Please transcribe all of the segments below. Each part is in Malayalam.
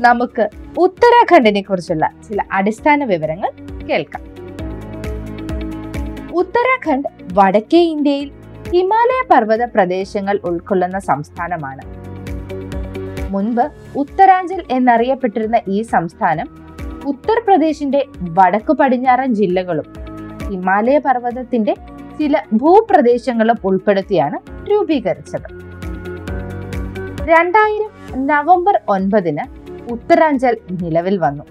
നമുക്ക് ഉത്തരാഖണ്ഡിനെ കുറിച്ചുള്ള ചില അടിസ്ഥാന വിവരങ്ങൾ കേൾക്കാം. ഉത്തരാഖണ്ഡ് വടക്കേ ഇന്ത്യയിൽ ഹിമാലയ പർവത പ്രദേശങ്ങൾ ഉൾക്കൊള്ളുന്ന സംസ്ഥാനമാണ്. മുൻപ് ഉത്തരാഞ്ചൽ എന്നറിയപ്പെട്ടിരുന്ന ഈ സംസ്ഥാനം ഉത്തർപ്രദേശിന്റെ വടക്കു പടിഞ്ഞാറൻ ജില്ലകളും ഹിമാലയ പർവതത്തിന്റെ ചില ഭൂപ്രദേശങ്ങളും ഉൾപ്പെടുത്തിയാണ് രൂപീകരിച്ചത്. രണ്ടായിരം നവംബർ ഒൻപതിന് ഉത്തരാഞ്ചൽ നിലവിൽ വന്നു.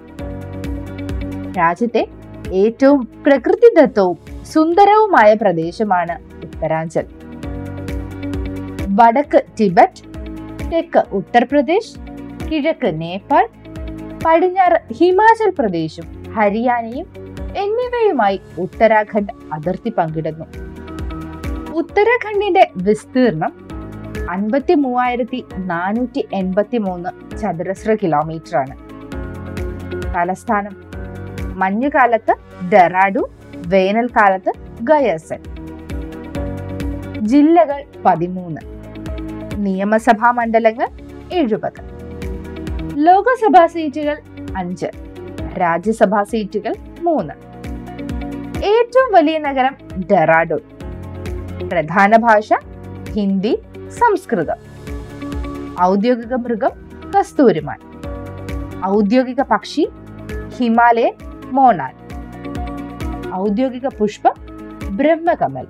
രാജ്യത്തെ ഏറ്റവും പ്രകൃതിദത്തവും സുന്ദരവുമായ പ്രദേശമാണ് ഉത്തരാഞ്ചൽ. വടക്ക് ടിബറ്റ് തെക്ക് ഉത്തർപ്രദേശ് കിഴക്ക് നേപ്പാൾ പടിഞ്ഞാറ് ഹിമാചൽ പ്രദേശും ഹരിയാനയും എന്നിവയുമായി ഉത്തരാഖണ്ഡ് അതിർത്തി പങ്കിടുന്നു. ഉത്തരാഖണ്ഡിന്റെ വിസ്തീർണം അൻപത്തി മൂവായിരത്തി നാനൂറ്റി എൺപത്തി മൂന്ന് ചതുരശ്ര കിലോമീറ്റർ ആണ് തലസ്ഥാനം മഞ്ഞുകാലത്ത് ഡെറാഡു വേനൽക്കാലത്ത് ഗയസൻ ജില്ലകൾ പതിമൂന്ന്. നിയമസഭാ മണ്ഡലങ്ങൾ എഴുപത്. ലോകസഭാ സീറ്റുകൾ അഞ്ച്. രാജ്യസഭാ സീറ്റുകൾ മൂന്ന്. ഏറ്റവും വലിയ നഗരം ഡെറാഡൂൺ. പ്രധാന ഭാഷ ഹിന്ദി സംസ്കൃതം. ഔദ്യോഗിക മൃഗം കസ്തൂരിമാൻ. ഔദ്യോഗിക പക്ഷി ഹിമാലയൻ മോണാൽ ഔദ്യോഗിക പുഷ്പം ബ്രഹ്മകമൽ.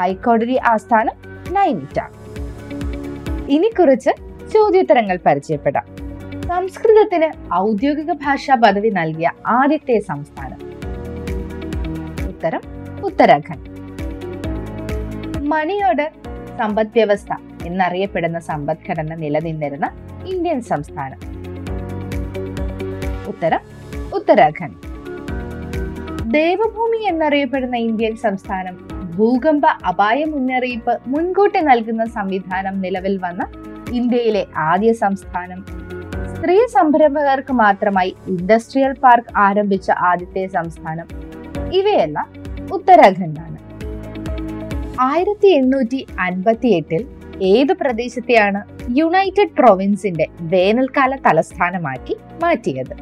ഹൈക്കോടതി ആസ്ഥാനം നൈനിറ്റ. ഇനി കുറച്ച് ചോദ്യോത്തരങ്ങൾ പരിചയപ്പെടാം. സംസ്കൃതത്തിന് ഔദ്യോഗിക ഭാഷാ പദവി നൽകിയ ആദ്യത്തെ സംസ്ഥാനം? ഉത്തരം ഉത്തരാഖണ്ഡ്. മണി ഓർഡർ സമ്പദ് വ്യവസ്ഥ എന്നറിയപ്പെടുന്ന സമ്പദ്ഘടന നിലനിന്നിരുന്ന ഇന്ത്യൻ സംസ്ഥാനം. ഉത്തരം ഉത്തരാഖണ്ഡ്. ദേവഭൂമി എന്നറിയപ്പെടുന്ന ഇന്ത്യൻ സംസ്ഥാനം ഭൂകമ്പ അപായ മുന്നറിയിപ്പ് മുൻകൂട്ടി നൽകുന്ന സംവിധാനം നിലവിൽ വന്ന ഇന്ത്യയിലെ ആദ്യ സംസ്ഥാനം. സ്ത്രീ സംരംഭകർക്ക് മാത്രമായി ഇൻഡസ്ട്രിയൽ പാർക്ക് ആരംഭിച്ച ആദ്യത്തെ സംസ്ഥാനം. ഇവയെല്ലാം ഉത്തരാഖണ്ഡാണ്. ആയിരത്തി എണ്ണൂറ്റി അൻപത്തി എട്ടിൽ ഏത് പ്രദേശത്തെയാണ് യുണൈറ്റഡ് പ്രൊവിൻസിന്റെ വേനൽക്കാല തലസ്ഥാനമാക്കി മാറ്റിയത്?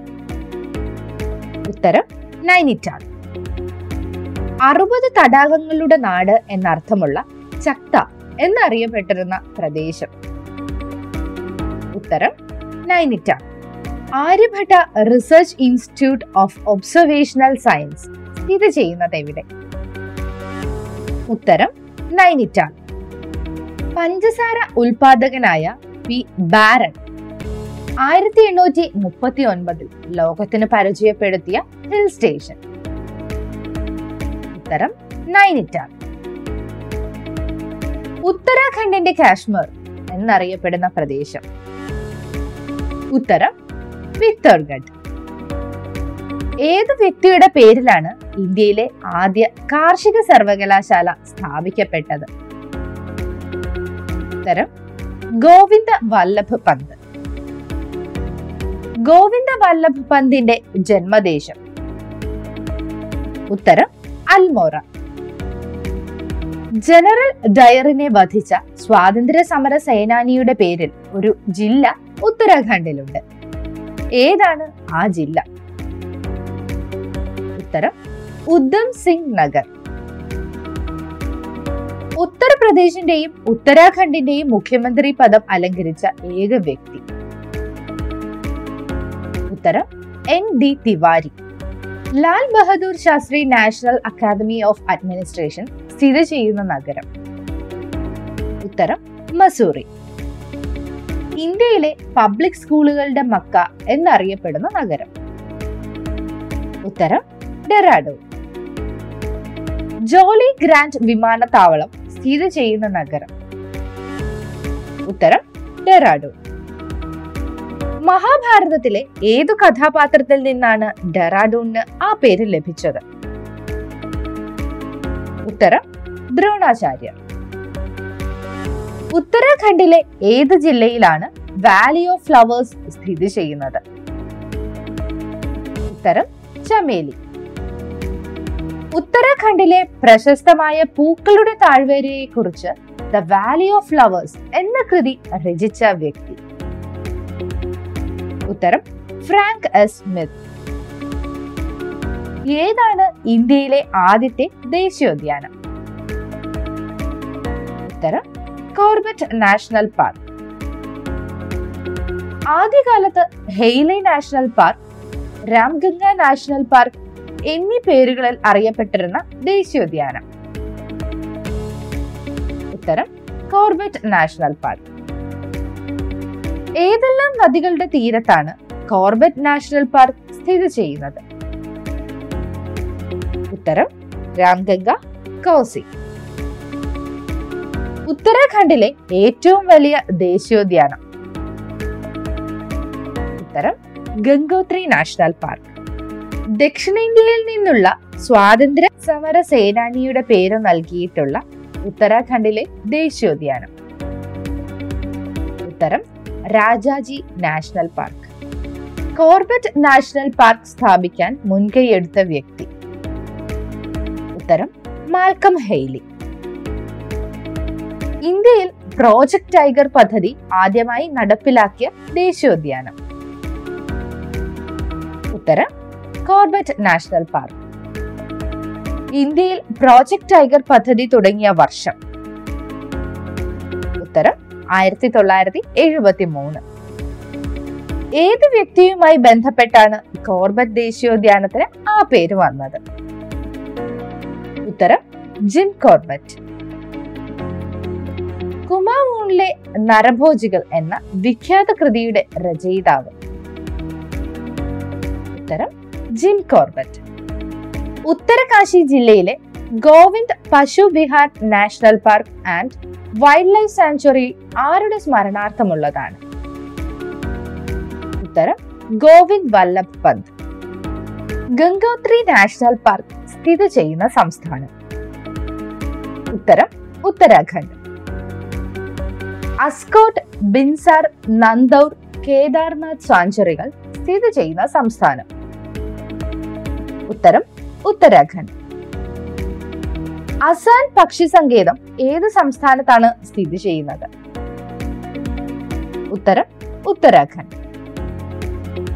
ഉത്തരം നൈനിറ്റാൾ. അറുപത് തടാകങ്ങളുടെ നാട് എന്നർത്ഥമുള്ള ചക്ത എന്നറിയപ്പെട്ടിരുന്ന പ്രദേശം. ഉത്തരം Nainital. Aryabhatta research institute of observational science സ്ഥിതി ചെയ്യുന്നത് എവിടെ? ഉത്തരം നൈനിറ്റാൾ പഞ്ചസാര ഉൽപാദകനായ പി ബാരൺ ആയിരത്തി എണ്ണൂറ്റി മുപ്പത്തി ഒൻപതിൽ ലോകത്തിന് പരിചയപ്പെടുത്തിയ ഹിൽ സ്റ്റേഷൻ. ഉത്തരം നൈനിറ്റാൾ ഉത്തരാഖണ്ഡിന്റെ കാശ്മീർ എന്നറിയപ്പെടുന്ന പ്രദേശം. ഉത്തരം പിത്തോർഗഡ് ഏത് വ്യക്തിയുടെ പേരിലാണ് ഇന്ത്യയിലെ ആദ്യ കാർഷിക സർവകലാശാല സ്ഥാപിക്കപ്പെട്ടത്. ഉത്തരം ഗോവിന്ദ വല്ലഭ് പന്ത്. ഗോവിന്ദ വല്ലഭ് പന്തിന്റെ ജന്മദേശം. ഉത്തരം അൽമോറ. ജനറൽ ഡയറിനെ വധിച്ച സ്വാതന്ത്ര്യ സമര സേനാനിയുടെ പേരിൽ ഒരു ജില്ല ഉത്തരാഖണ്ഡിലുണ്ട്. ഏതാണ് ആ ജില്ല? ഉത്തരം ഉദ്ധം സിംഗ് നഗർ. ഉത്തർപ്രദേശിന്റെയും ഉത്തരാഖണ്ഡിന്റെയും മുഖ്യമന്ത്രി പദം അലങ്കരിച്ച ഏക വ്യക്തി. ഉത്തരം N. D. Tiwari. Lal Bahadur Shastri national academy of administration സ്ഥിതി ചെയ്യുന്ന നഗരം. ഉത്തരം മസൂറി. ഇന്ത്യയിലെ പബ്ലിക് സ്കൂളുകളുടെ മക്ക എന്നറിയപ്പെടുന്ന നഗരം. ഉത്തരം ഡെറാഡൂൺ. ജോളി ഗ്രാൻഡ് വിമാനത്താവളം സ്ഥിതി ചെയ്യുന്ന നഗരം. ഉത്തരം ഡെറാഡൂൺ. മഹാഭാരതത്തിലെ ഏതു കഥാപാത്രത്തിൽ നിന്നാണ് ഡെറാഡൂണിന് ആ പേര് ലഭിച്ചത്? ഉത്തരം ദ്രോണാചാര്യ. ഉത്തരാഖണ്ഡിലെ ഏത് ജില്ലയിലാണ് വാലി ഓഫ് ഫ്ലവേഴ്സ് സ്ഥിതി ചെയ്യുന്നത്? ഉത്തരം ചമേലി. ഉത്തരാഖണ്ഡിലെ പ്രശസ്തമായ പൂക്കളുടെ താഴ്വരയെ കുറിച്ച് ദ വാലി ഓഫ് ഫ്ലവേഴ്സ് എന്ന കൃതി രചിച്ച വ്യക്തി. ഉത്തരം ഫ്രാങ്ക് എസ്. സ്മിത്ത്. ഏതാണ് ഇന്ത്യയിലെ ആദ്യത്തെ ദേശീയോദ്യാനം? ഉത്തരം കോർബറ്റ് നാഷണൽ പാർക്ക്. ആദ്യകാലത്ത് Hailey national park Ramganga national park എന്നീ പേരുകളിൽ അറിയപ്പെട്ടിരുന്ന ദേശീയോദ്യാനം. ഉത്തരം കോർബറ്റ് നാഷണൽ പാർക്ക്. ഏതെല്ലാം നദികളുടെ തീരത്താണ് കോർബറ്റ് നാഷണൽ പാർക്ക് സ്ഥിതി ചെയ്യുന്നത്? ഉത്തരം രാംഗംഗ കോസി. ഉത്തരാഖണ്ഡിലെ ഏറ്റവും വലിയ ദേശീയോദ്യാനം. ഉത്തരം ഗംഗോത്രി നാഷണൽ പാർക്ക്. ദക്ഷിണേന്ത്യയിൽ നിന്നുള്ള സ്വാതന്ത്ര്യ സമര സേനാനിയുടെ പേര് നൽകിയിട്ടുള്ള ഉത്തരാഖണ്ഡിലെ ദേശീയോദ്യാനം. ഉത്തരം Rajaji national park. Corbett national park സ്ഥാപിക്കാൻ മുൻകൈയെടുത്ത വ്യക്തി. ഉത്തരം മാൽക്കം ഹെയ്ലി. ഇന്ത്യയിൽ പ്രോജക്ട് ടൈഗർ പദ്ധതി ആദ്യമായി നടപ്പിലാക്കിയ ദേശീയോദ്യാനം. ഉത്തരം കോർബറ്റ് നാഷണൽ പാർക്ക്. ഇന്ത്യയിൽ പ്രോജക്ട് ടൈഗർ പദ്ധതി തുടങ്ങിയ വർഷം. ഉത്തരം ആയിരത്തി തൊള്ളായിരത്തി എഴുപത്തി മൂന്ന് ഏത് വ്യക്തിയുമായി ബന്ധപ്പെട്ടാണ് കോർബറ്റ് ദേശീയോദ്യാനത്തിന് ആ പേര് വന്നത്? ഉത്തരം ജിം കോർബറ്റ്. കുമാവൂണിലെ നരഭോജികൾ എന്ന വിഖ്യാത കൃതിയുടെ രചയിതാവ്. ഉത്തരം ജിം കോർബറ്റ്. ഉത്തരകാശി ജില്ലയിലെ Govind Pashu Vihar national park and wildlife sanctuary ആരുടെ സ്മരണാർത്ഥമുള്ളതാണ്? ഉത്തരം ഗോവിന്ദ് വല്ലഭ് പന്ത്. ഗംഗോത്രി നാഷണൽ പാർക്ക് സ്ഥിതി ചെയ്യുന്ന സംസ്ഥാനം. ഉത്തരം ഉത്തരാഖണ്ഡ്. അസ്കോട്ട് ബിൻസാർ നന്ദൌർ കേദാർനാഥ് സാഞ്ചുറികൾ സ്ഥിതി ചെയ്യുന്ന സംസ്ഥാനം. ഉത്തരം ഉത്തരാഖണ്ഡ്. അസാൻ പക്ഷി സങ്കേതം ഏത് സംസ്ഥാനത്താണ് സ്ഥിതി ചെയ്യുന്നത്? ഉത്തരം ഉത്തരാഖണ്ഡ്.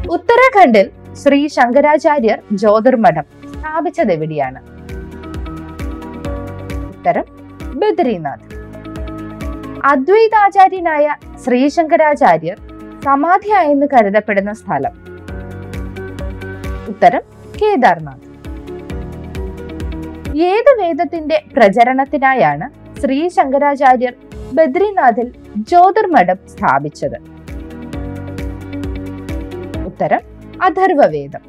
ഉത്തരാഖണ്ഡിൽ ശ്രീ ശങ്കരാചാര്യർ ജ്യോതിർമഠം സ്ഥാപിച്ചത് എവിടെയാണ് ഉത്തരം ബദ്രീനാഥ്. അദ്വൈതാചാര്യനായ ശ്രീശങ്കരാചാര്യർ സമാധിയായെന്ന് കരുതപ്പെടുന്ന സ്ഥലം. ഉത്തരം കേദാർനാഥ്. ഏത് വേദത്തിന്റെ പ്രചരണത്തിനായാണ് ശ്രീ ശങ്കരാചാര്യർ ബദ്രിനാഥിൽ ജ്യോതിർമഠം സ്ഥാപിച്ചത്? ഉത്തരം Atharvaveda.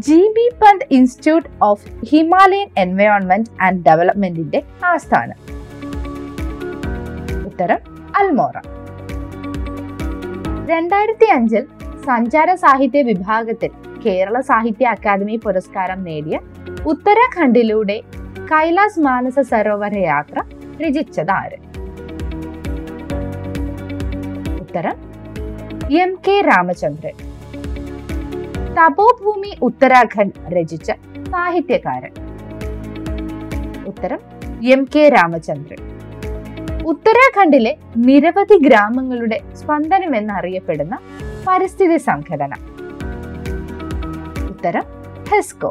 G B Pant institute of Himalayan environment and ഡെവലപ്മെന്റിന്റെ ആസ്ഥാനം. ഉത്തരം അൽമോറ. രണ്ടായിരത്തി അഞ്ചിൽ സഞ്ചാര സാഹിത്യ വിഭാഗത്തിൽ കേരള സാഹിത്യ അക്കാദമി പുരസ്കാരം നേടിയ ഉത്തരാഖണ്ഡിലൂടെ കൈലാസ് മാനസ സരോവര യാത്ര രചിച്ചതാര്? ഉത്തരം എം കെ രാമചന്ദ്രൻ. തപോഭൂമി ഉത്തരാഖണ്ഡ് രചിച്ച സാഹിത്യകാരൻ. ഉത്തരം എം കെ രാമചന്ദ്രൻ. ഉത്തരാഖണ്ഡിലെ നിരവധി ഗ്രാമങ്ങളുടെ സ്പന്ദനം എന്നറിയപ്പെടുന്ന പരിസ്ഥിതി സംഘടന. ഉത്തരം ഹെസ്കോ.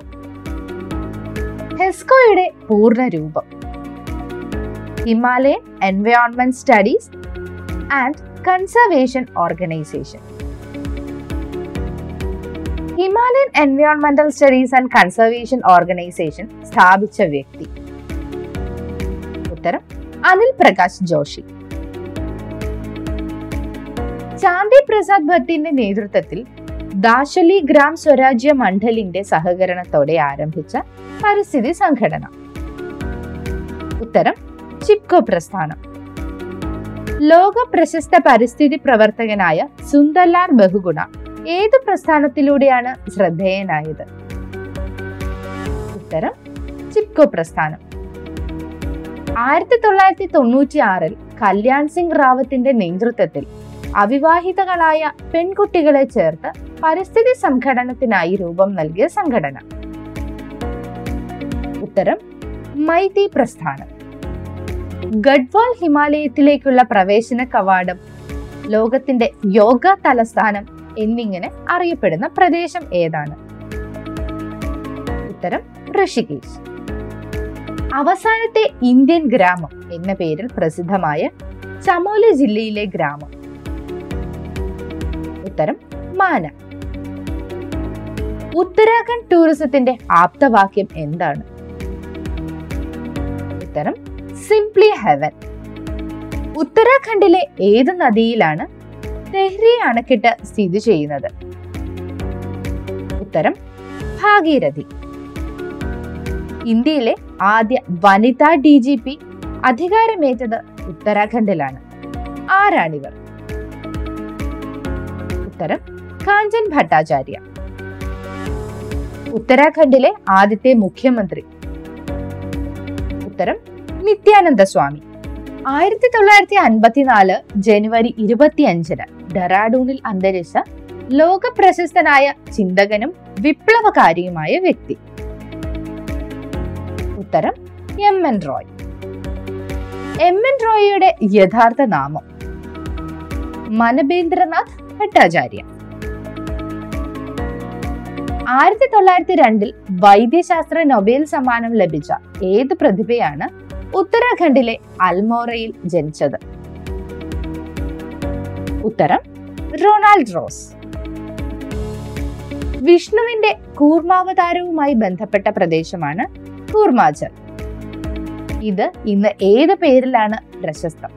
ഹെസ്കോയുടെ പൂർണ രൂപം Himalayan environment studies and conservation organisation Himalayan എൻവയോൺമെന്റൽ studies and conservation organisation സ്ഥാപിച്ച വ്യക്തി. ഉത്തരം അനിൽ പ്രകാശ് ജോഷി. ചാന്തി പ്രസാദ് ഭട്ടിന്റെ നേതൃത്വത്തിൽ ദാശലി ഗ്രാം സ്വരാജ്യ മണ്ഡലിന്റെ സഹകരണത്തോടെ ആരംഭിച്ച പരിസ്ഥിതി സംഘടന. ഉത്തരം ചിപ്കോ പ്രസ്ഥാനം. ലോക പ്രശസ്ത പരിസ്ഥിതി പ്രവർത്തകനായ സുന്ദർലാൽ ബഹുഗുണ ഏത് പ്രസ്ഥാനത്തിലൂടെയാണ് ശ്രദ്ധേയനായത്? ഉത്തരം ചിപ്കോ പ്രസ്ഥാനം. ആയിരത്തി തൊള്ളായിരത്തി തൊണ്ണൂറ്റി ആറിൽ കല്യാൺ സിംഗ് റാവത്തിന്റെ നേതൃത്വത്തിൽ അവിവാഹിതകളായ പെൺകുട്ടികളെ ചേർത്ത് പരിസ്ഥിതി സംഘടനത്തിനായി രൂപം നൽകിയ സംഘടന. ഉത്തരം മൈതി പ്രസ്ഥാനം. ഗഡ്വാൾ ഹിമാലയത്തിലേക്കുള്ള പ്രവേശന കവാടം ലോകത്തിന്റെ യോഗ തലസ്ഥാനം എന്നിങ്ങനെ അറിയപ്പെടുന്ന പ്രദേശം ഏതാണ്? ഉത്തരം ഋഷികേശ്. അവസാനത്തെ ഇന്ത്യൻ ഗ്രാമം എന്ന പേരിൽ പ്രസിദ്ധമായ ചമോലി ജില്ലയിലെ ഗ്രാമം. ഉത്തരം മാന. ഉത്തരാഖണ്ഡ് ടൂറിസത്തിന്റെ ആപ്തവാക്യം എന്താണ്? ഉത്തരം സിംപ്ലി ഹെവൻ ഉത്തരാഖണ്ഡിലെ ഏത് നദിയിലാണ് തെഹ്രി അണക്കെട്ട് സ്ഥിതി ചെയ്യുന്നത്? ഉത്തരം ഭാഗീരഥി. ഇന്ത്യയിലെ ആദ്യ വനിതാ ഡി ജി പി അധികാരമേറ്റത് ഉത്തരാഖണ്ഡിലാണ്. ആരാണിവർ? ഉത്തരം കാഞ്ചൻ ഭട്ടാചാര്യ. ഉത്തരാഖണ്ഡിലെ ആദ്യത്തെ മുഖ്യമന്ത്രി. ഉത്തരം നിത്യാനന്ദ സ്വാമി. ആയിരത്തി തൊള്ളായിരത്തി അൻപത്തിനാല് ജനുവരി ഇരുപത്തിയഞ്ചിന് ഡെറാഡൂണിൽ അന്തരിച്ച ലോക പ്രശസ്തനായ ചിന്തകനും വിപ്ലവകാരിയുമായ വ്യക്തി. ഉത്തരം M N Roy. M N റോയിയുടെ യഥാർത്ഥ നാമം മനബേന്ദ്രനാഥ് ഭട്ടാചാര്യ. ആയിരത്തി തൊള്ളായിരത്തി രണ്ടിൽ വൈദ്യശാസ്ത്ര നൊബേൽ സമ്മാനം ലഭിച്ച ഏത് പ്രതിഭയാണ് ഉത്തരാഖണ്ഡിലെ അൽമോറയിൽ ജനിച്ചത്? ഉത്തരം റൊണാൾഡ് റോസ്. വിഷ്ണുവിന്റെ കൂർമാവതാരവുമായി ബന്ധപ്പെട്ട പ്രദേശമാണ് കൂർമാചൽ ഇത് ഇന്ന് ഏത് പേരിലാണ് പ്രശസ്തം?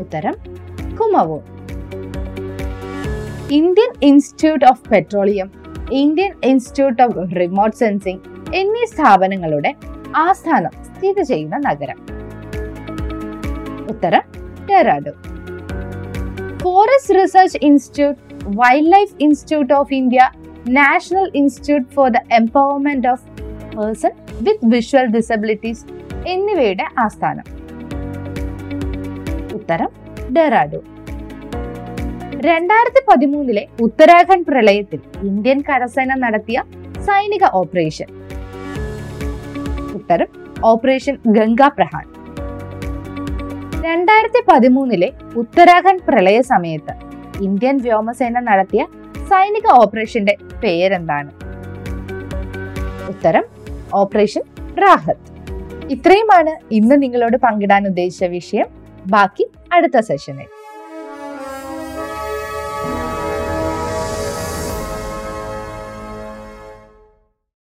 ഉത്തരം Kumaon Indian institute of petroleum Indian institute of remote sensing എന്നീ സ്ഥാപനങ്ങളുടെ ആസ്ഥാനം സ്ഥിതി ചെയ്യുന്ന നഗരം. ഉത്തരം Dehradun forest research institute wildlife institute of India national institute for the empowerment of person with visual disabilities എന്നിവയുടെ ആസ്ഥാനം. ഉത്തരം ഡെറാഡൂൺ. രണ്ടായിരത്തി പതിമൂന്നിലെ ഉത്തരാഖണ്ഡ് പ്രളയത്തിൽ ഇന്ത്യൻ കരസേന നടത്തിയ സൈനിക ഓപ്പറേഷൻ. ഉത്തരം ഓപ്പറേഷൻ ഗംഗാ പ്രഹാൻ. രണ്ടായിരത്തി പതിമൂന്നിലെ ഉത്തരാഖണ്ഡ് പ്രളയ സമയത്ത് ഇന്ത്യൻ വ്യോമസേന നടത്തിയ സൈനിക ഓപ്പറേഷന്റെ പേരെന്താണ്? ഉത്തരം ഓപ്പറേഷൻ റാഹത്ത്. ഇത്രയുമാണ് ഇന്ന് നിങ്ങളോട് പങ്കിടാൻ ഉദ്ദേശിച്ച വിഷയം. ബാക്കി അടുത്ത സെഷനിൽ.